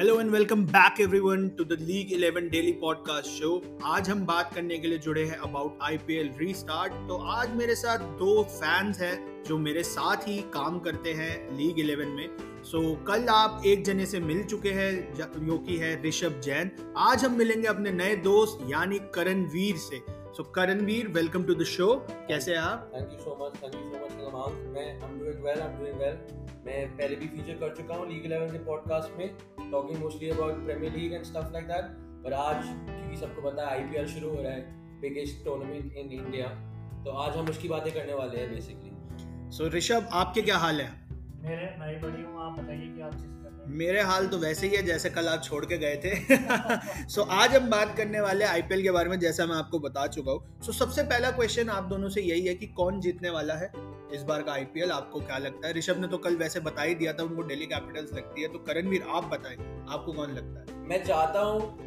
Hello and welcome back everyone to the league 11 daily podcast show आज हम बात करने के लिए जुड़े हैं अबाउट आईपीएल रीस्टार्ट तो आज मेरे साथ दो फैंस हैं जो मेरे साथ ही काम करते हैं लीग 11 में। सो so, कल आप एक जने से मिल चुके हैं जो कि है ऋषभ जैन आज हम मिलेंगे अपने नए दोस्त यानी करणवीर से। So Karanveer welcome to the show कैसे हैं आप? Thank you so much thank you so much मैं I am doing well I am doing well मैं पहले भी फीचर कर चुका हूँ लीग इलेवन के पॉडकास्ट में। Talking mostly about premier league and stuff like that पर आज क्योंकि सबको पता है आईपीएल शुरू हो रहा है बिगेस्ट टूर्नामेंट इन इंडिया तो आज हम उसकी बातें करने वाले हैं बेसिकली सो ऋषभ आपके क्या हाल है? मेरे मैं बड़ी हूँ आप बताइए कि आप मेरे हाल तो वैसे ही है जैसे कल आप छोड़ के गए थे। सो so, आज हम बात करने वाले आईपीएल के बारे में जैसा मैं आपको बता चुका हूँ। सो so, सबसे पहला क्वेश्चन आप दोनों से यही है कि कौन जीतने वाला है? इस बार का आईपीएल आपको क्या लगता है? ऋषभ ने तो कल वैसे बता ही दिया था, उनको दिल्ली कैपिटल्स लगती है। तो करणवीर, आप बताएँ, आपको कौन लगता है? मैं चाहता हूँ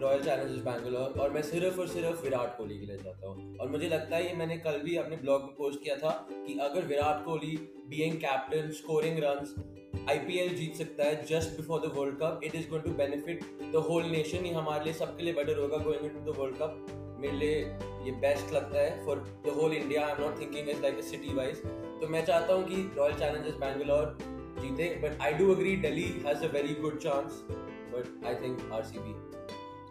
रॉयल चैलेंजर्स बैंगलोर और मैं सिर्फ़ और सिर्फ़ विराट कोहली के लिए चाहता हूँ। और मुझे लगता है ये मैंने कल भी अपने ब्लॉग में पोस्ट किया था कि अगर Virat Kohli being captain scoring runs IPL जीत सकता है just before the world cup it is going to benefit the whole nation ये हमारे लिए सबके लिए बेटर होगा going into the world cup मेरे लिए ये बेस्ट लगता है for the whole India I am not thinking is like city wise तो मैं चाहता हूँ कि रॉयल चैलेंजर्स बैंगलोर जीते but I do agree Delhi has a very good chance but I think RCB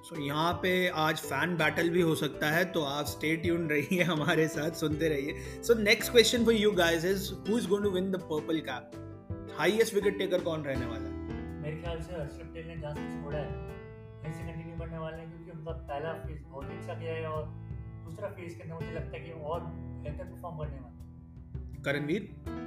so so, यहाँ पे आज फ़ैन बैटल भी हो सकता है तो आप स्टे ट्यून रहिए हमारे साथ सुनते रहिए। So next question for you guys is who is going to win the purple cap highest wicket taker कौन रहने वाला है? मेरे ख्याल से हर्षद पटेल ने जहाँ से छोड़ा है। वहीं से कंटिन्यू करने वाले हैं क्योंकि उनका पहला फ़ेज़ बहुत ही अच्छा गया है और दूसरा फ़ेज़ के अंदर मुझे लगता है कि और बेहतर परफॉर्म करने वाला करणवीर?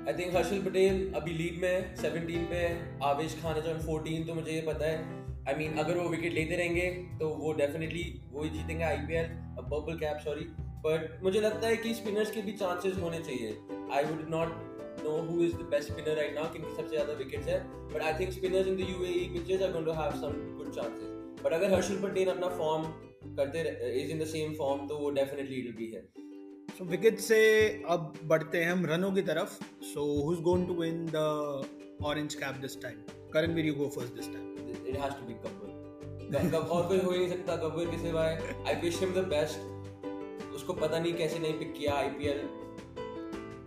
आई थिंक हर्षल पटेल अभी लीग में 17 पे आवेश खान है जो 14 तो मुझे ये पता है। आई I मीन mean, अगर वो विकेट लेते रहेंगे तो वो डेफिनेटली वो ही जीतेंगे IPL purple cap sorry but मुझे लगता है कि स्पिनर्स के भी चांसेस होने चाहिए। I would not know who is the best spinner right now किनकी सबसे ज़्यादा विकेट्स है but I think spinners in the UAE pitches are going to have some good chances but अगर हर्षल पटेल अपना फॉर्म करते is in the same form तो वो definitely it will be here so wicket से अब बढ़ते हैं हम रनों की तरफ़ so who's going to win the orange cap this time Karan will you go first this time it has to be Kabir कब और कोई हो ही नहीं सकता कबीर के सिवाय I wish him the best उसको पता नहीं कैसे नहीं पिक किया आईपीएल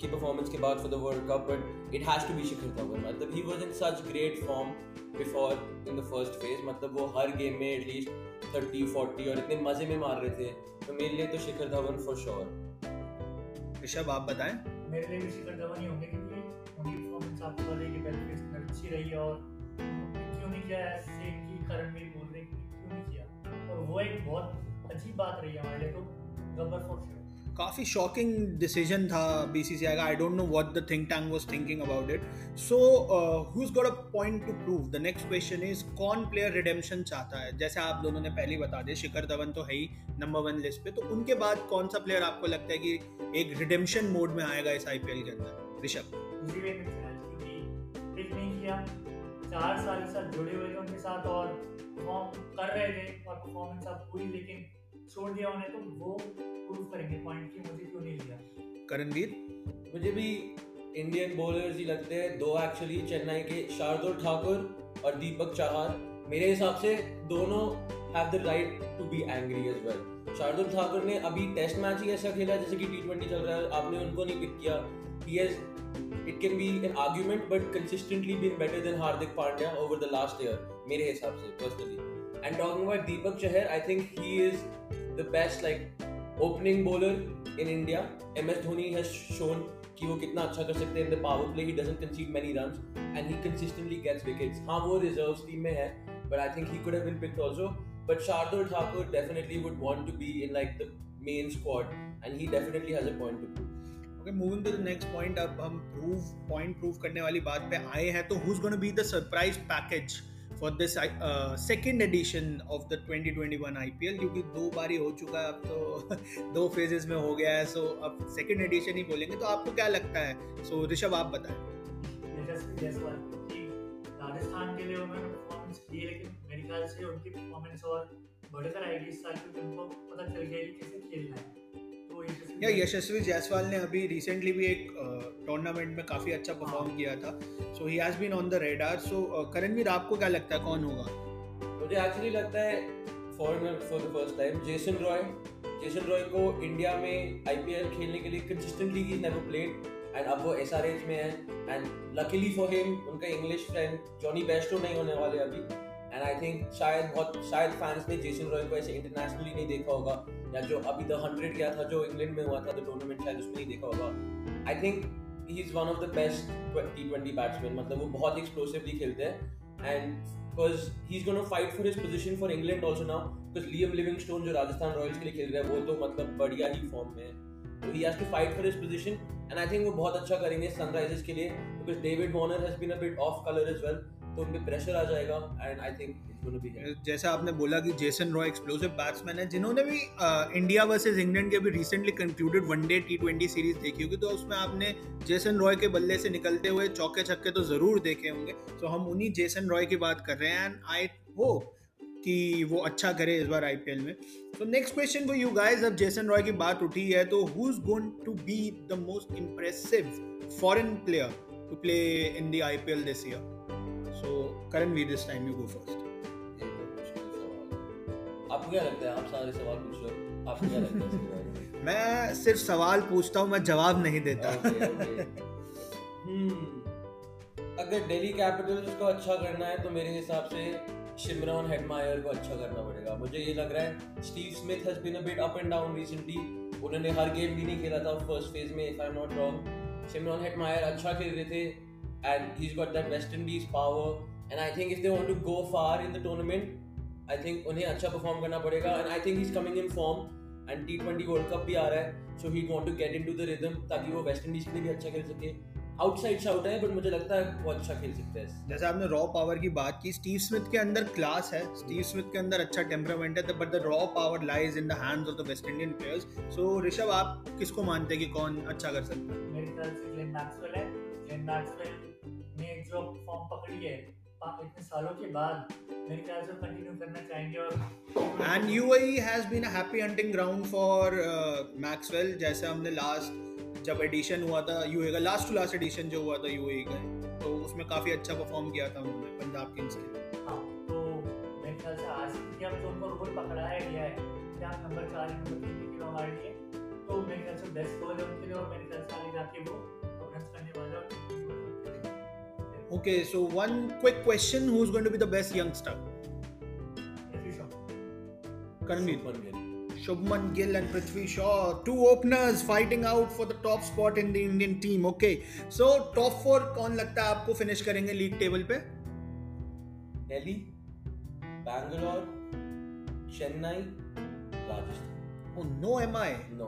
की परफॉर्मेंस के बाद for the world cup but it has to be Shikhar Dhawan मतलब ही was in such great form before in the first phase मतलब वो हर गेम में एटलीस्ट थर्टी फोर्टी और इतने मज़े में मार रहे थे। तो मेरे लिए तो शिखर धवन फॉर श्योर ऋषभ आप बताएँ। मेरे लिए भी शिखर धवन ही होंगे क्योंकि उनकी परफॉर्मेंस आपको पता है कि पहले फ़ेज़ में अच्छी रही है और क्यों नहीं किया ऐसे कि करण भी बोल रहे क्यों नहीं किया? और वो एक बहुत अच्छी बात रही है हमारे लिए तो गब्बर फॉर श्योर काफ़ी शॉकिंग डिसीज़न था बीसीसीआई का। I don't know what the think tank was thinking about it so who is got a point to prove the next question is कौन प्लेयर रिडेम्पशन चाहता है? जैसे आप दोनों ने पहले बता दिया, शिखर धवन तो है ही नंबर वन लिस्ट पे। तो उनके बाद कौन सा प्लेयर आपको लगता है कि एक रिडेम्पशन मोड में आएगा इस आईपीएल के अंदर? ऋषभ। चार साल के साथ जुड़े हुए थे उनके साथ और परफॉर्म कर रहे थे परफॉर्मेंस अब पूरी लेकिन छोड़ दिया उन्हें तो वो प्रूव करेंगे। पॉइंट कि मुझे क्यों नहीं लिया? करणवीर? मुझे भी इंडियन बॉलर्स ही लगते हैं। दो एक्चुअली चेन्नई के शार्दुल ठाकुर और दीपक चाहर मेरे हिसाब से दोनों have the right to be angry as well Shardul Thakur ने अभी टेस्ट मैच ही ऐसा खेला जैसे कि टी ट्वेंटी चल रहा है। आपने उनको नहीं पिक किया। He has it can be an argument but consistently been better than Hardik Pandya over the last year मेरे हिसाब से personally. And talking Deepak Chahar, I think he is the best, like opening bowler in India M S Dhoni has shown कि वो कितना अच्छा कर सकते हैं in the power play he doesn't concede many runs and he consistently gets wickets हाँ वो reserves team में है but I think he could have been picked also but Shardul Thakur definitely would want to be in like the main squad and he definitely has a point to prove okay moving to the next point अब हम prove point prove करने वाली बात पे आए हैं तो who is gonna be the surprise package for this second edition of the 2021 IPL क्योंकि दो बार ही हो चुका है अब तो दो फेजेस में हो गया है सो so, अब सेकेंड एडिशन ही बोलेंगे तो आपको क्या लगता है? सो so, ऋषभ आप बताएँ। राजस्थान के लिए उन्होंने परफॉर्मेंस की लेकिन मेरे ख्याल से उनकी परफॉर्मेंस और बढ़कर आएगी इस साल क्योंकि उनको पता चल गया कि कैसे खेलना है। या यशस्वी जायसवाल ने अभी रिसेंटली भी एक टूर्नामेंट में काफ़ी अच्छा परफॉर्म। किया था। So he has been on the radar so Karanveer, आपको क्या लगता है? कौन होगा? मुझे एक्चुअली लगता है foreigner for the first time Jason Roy Jason Roy को इंडिया में आईपीएल खेलने के लिए consistently he never played and अब वो एसआरएच में है एंड लकीली फॉर हिम उनका इंग्लिश फ्रेंड जॉनी बेस्टो नहीं होने वाले अभी। एंड आई थिंक शायद बहुत, शायद फैंस ने जेसन रॉय को ऐसे इंटरनेशनली नहीं देखा होगा। या जो अभी द हंड्रेड गया था जो इंग्लैंड में हुआ था द टूर्नामेंट शायद उसमें नहीं देखा होगा। I think he is one of the best T twenty batsman मतलब वो बहुत एक्सप्लोसिवली खेलते हैं। And because he is gonna fight for his position for England also now because Liam Livingstone जो राजस्थान रॉयल्स के लिए खेल रहा है, वो तो मतलब बढ़िया ही फॉर्म में है। तो he has to fight for his position and I think वो बहुत अच्छा करेंगे सनराइजर्स के लिए because David Warner has been a bit off colour as well तो उन पे प्रेशर आ जाएगा एंड आई थिंक जैसा आपने बोला कि जेसन रॉय एक्सप्लोसिव बैट्समैन है, जिन्होंने भी इंडिया वर्सेस इंग्लैंड के अभी recently concluded one day T twenty series देखी होगी तो उसमें आपने जेसन रॉय के बल्ले से निकलते हुए चौके छक्के तो ज़रूर देखे होंगे। तो हम उन्हीं जेसन रॉय की बात कर रहे हैं एंड आई होप कि वो अच्छा करे इस बार आईपीएल में। तो next question for you guys अब जेसन रॉय की बात उठी है तो who is going to be the most impressive foreign player to play in the IPL this year so Karanveer this time you go first आपको क्या लगता है? आप सारे सवाल पूछ रहे हो। आपको क्या लगता है इसके बारे में? मैं सिर्फ़ सवाल पूछता हूँ मैं जवाब नहीं देता। Okay, okay. Hmm. अगर दिल्ली कैपिटल्स को अच्छा करना है तो मेरे हिसाब से शिमरॉन हेडमायर को अच्छा करना पड़ेगा। मुझे ये लग रहा है Steve Smith has been a bit up and down recently उन्होंने हर गेम भी नहीं खेला था फ़र्स्ट फ़ेज़ में if I am not wrong Shimron Hetmyer अच्छा खेल रहे थे and he is got that West Indies power and I think if they want to go far in the tournament I think उन्हें अच्छा perform करना पड़ेगा. And I think he is coming in form and T twenty World Cup भी आ रहा है so he want to get into the rhythm ताकि वो वेस्ट इंडीज के लिए भी अच्छा खेल सके. आउटसाइड शाउट है बट मुझे लगता है वो अच्छा खेल सकते हैं. जैसे आपने रॉ पावर की बात की स्टीव स्मिथ के अंदर क्लास है. स्टीव स्मिथ के अंदर अच्छा टेम्परामेंट है but the raw power lies in the hands of the West Indian players so Rishabh आप किसको मानते हैं कि कौन अच्छा कर सकता है? मेरे ख्याल से ग्लेन मैक्सवेल है. ग्लेन मैक्सवेल ने जो फॉर्म पकड़ी है इतने सालों के बाद मेरे ख्याल से कंटिन्यू करना चाहेंगे और and UAE has been a happy hunting ground for Maxwell जैसे हमने लास्ट जब एडिशन हुआ था यूए का लास्ट टू लास्ट एडिशन जो हुआ था यूएई का तो उसमें काफ़ी अच्छा परफॉर्म किया था उन्होंने पंजाब किंग्स के। लिए हाँ तो मेरे ख्याल से आज की अब जो उनको रोल पकड़ा गया है कि आप नंबर चार या नंबर तीन के हमारे लिए तो मेरे ख्याल से बेस्ट रोल है उनके लिए और मेरे ख्याल से आगे जाके वो रन करने वाले Okay, so one quick question: Who's going to be the best youngster? Karanveer. Shubman Gill and Prithvi Shaw, two openers fighting out for the top spot in the Indian team. Okay, so top four कौन लगता है आपको finish करेंगे league table पे? Delhi Bangalore Chennai Rajasthan Oh no, MI. No No,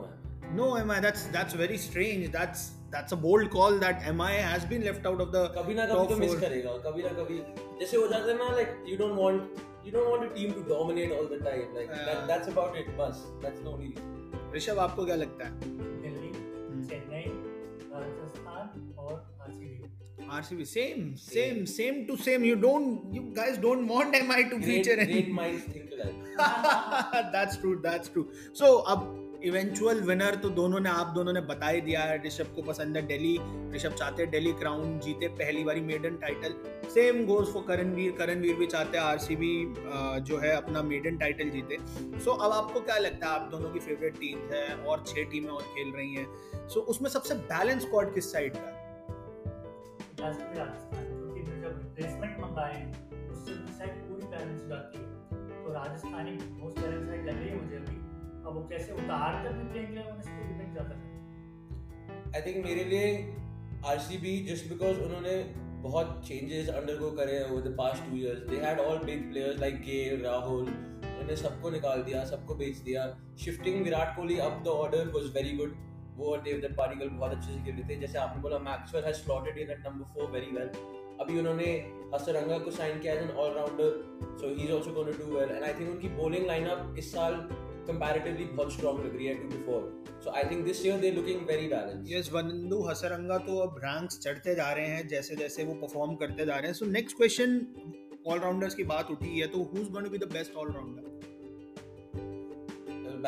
MI. That's that's very strange. That's that's a bold call that MI has been left out of the कभी ना top कभी तो miss four. करेगा कभी ना कभी जैसे हो जाता है ना like you don't want you don't want a team to dominate all the time like Yeah. That's about it बस that's the only reason Rishabh आपको क्या लगता है? दिल्ली चेन्नई राजस्थान और RCB RCB same same same to same. You don't you guys don't want MI to great feature any. Great minds think alike that's true that's true so अब eventual winner तो दोनों ने आप दोनों ने बता ही दिया है ऋषभ को पसंद है दिल्ली। ऋषभ चाहते हैं दिल्ली क्राउन जीते पहली बारी maiden title same goes for Karanveer Karanveer भी चाहते हैं आरसीबी जो है अपना मेडन टाइटल जीते। सो so, अब आपको क्या लगता है? आप दोनों की फेवरेट टीम है और छह टीमें और खेल रही हैं। सो so, उसमें सबसे बैलेंस स्क्वाड किस साइड का? लास्ट में राजस्थान अब वो कैसे उतार कर निकलेंगे और इस पर डिपेंड ज़्यादा है। आई थिंक मेरे लिए आरसीबी जस्ट बिकॉज़ उन्होंने बहुत चेंजेस अंडरगो करे हैं over the past two years they had all big players like Gayle Rahul उन्होंने सबको निकाल दिया, सबको बेच दिया। Shifting Virat Kohli up the order was very good वो और देवदत्त पाटिकल बहुत अच्छे से खेल थे। जैसे आपने बोला Maxwell has slotted in at number 4 very well अभी उन्होंने हसरंगा को साइन किया as an allrounder so he is also going to do well and I think उनकी बॉलिंग लाइनअप इस साल कंपैरेटिवली बहुत स्ट्रांग लग रही है to before so I think this year they looking very balanced yes Wanindu Hasaranga तो अब ranks चढ़ते जा रहे हैं जैसे जैसे वो परफॉर्म करते जा रहे हैं. सो नेक्स्ट क्वेश्चन ऑलराउंडर्स की बात उठी है तो is going to be the best allrounder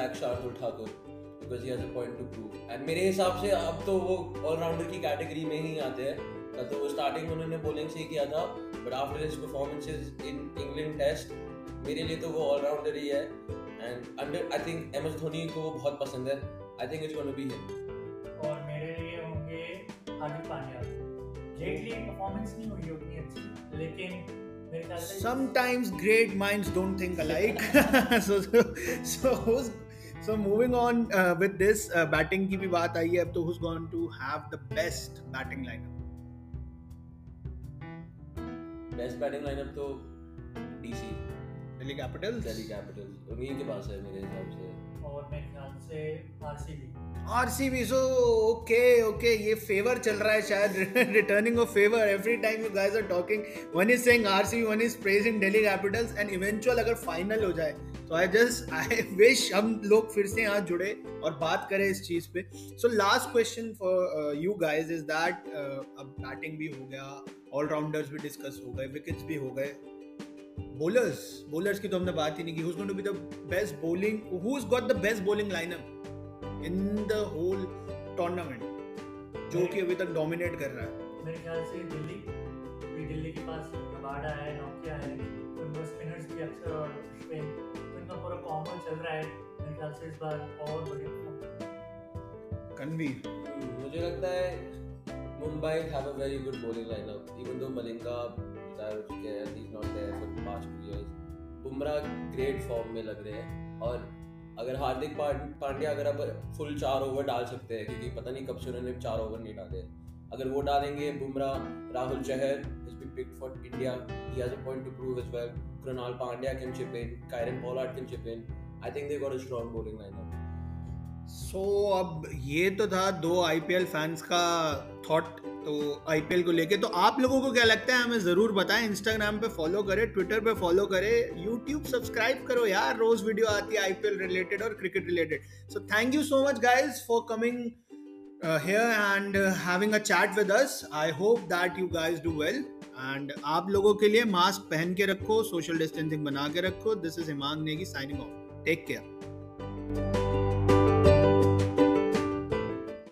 back Shardul Thakur because he has a point to prove. And मेरे हिसाब से अब तो वो ऑलराउंडर की कैटेगरी में ही आते हैं. कल तो वो स्टार्टिंग उन्होंने बॉलिंग से ही किया था but after his performances in England Test मेरे लिए तो वो ऑलराउंडर ही है. And under I think M S Dhoni को वो बहुत पसंद है I think it's gonna be him और मेरे लिए होंगे हार्दिक पांड्या जेटली परफॉर्मेंस नहीं हुई उतनी अच्छी लेकिन मेरे ख्याल से sometimes great minds don't think alike so so so who's so moving on uh, with this uh, batting की भी बात आई है अब तो who's going to have the best batting lineup best batting lineup तो DC Delhi Capitals? Delhi Capitals उन्हीं के पास है मेरे हिसाब से। और मेरे ख्याल से RCB RCB so okay okay ये फेवर चल रहा है शायद returning of favour every time you guys are talking one is saying RCB one is praising Delhi Capitals and eventual अगर फाइनल हो जाए तो आई जस्ट आई विश हम लोग फिर से यहाँ जुड़े और बात करें इस चीज़ पे। So last question for you guys is that अब बैटिंग भी हो गया ऑलराउंडर्स भी डिस्कस हो गए विकेट्स भी हो गए bowlers. Bowlers की तो हमने बात ही नहीं की। Who's going to be the best bowling? Who's got the best bowling lineup in the whole tournament? जो कि अभी तक डोमिनेट कर रहा है। मेरे ख्याल से दिल्ली भी दिल्ली के पास रबाडा है नोकिया है उनका स्पिनर्स भी अक्सर और अश्विन इनका पूरा कॉम्बो चल रहा है। मेरे ख्याल से इस बार और कन्वीर। मुझे लगता है Mumbai have a very good bowling lineup even though Malinga हो हैं he is not there for past two years Bumrah great form में लग रहे हैं। और अगर हार्दिक पांड्या अगर अब फुल चार ओवर डाल सकते हैं, क्योंकि पता नहीं कब से चार ओवर नहीं डाले। अगर वो डालेंगे Bumrah, Rahul Chahar has been picked for India. He has a point to prove as well. Krunal Pandya can chip in. Kyron Pollard can chip in. I think they got a strong bowling lineup. सो अब ये तो था दो IPL fans का thought तो IPL को लेके। तो आप लोगों को क्या लगता है, हमें ज़रूर बताएँ। इंस्टाग्राम पे फॉलो करें ट्विटर पे फॉलो करें। यूट्यूब सब्सक्राइब करो यार। रोज वीडियो आती है आईपीएल रिलेटेड और cricket related so thank you so much guys for coming here and having a chat with us. I hope that you guys do well. And आप लोगों के लिए मास्क पहन के रखो सोशल डिस्टेंसिंग बना के रखो। This is Himang Negi signing off take care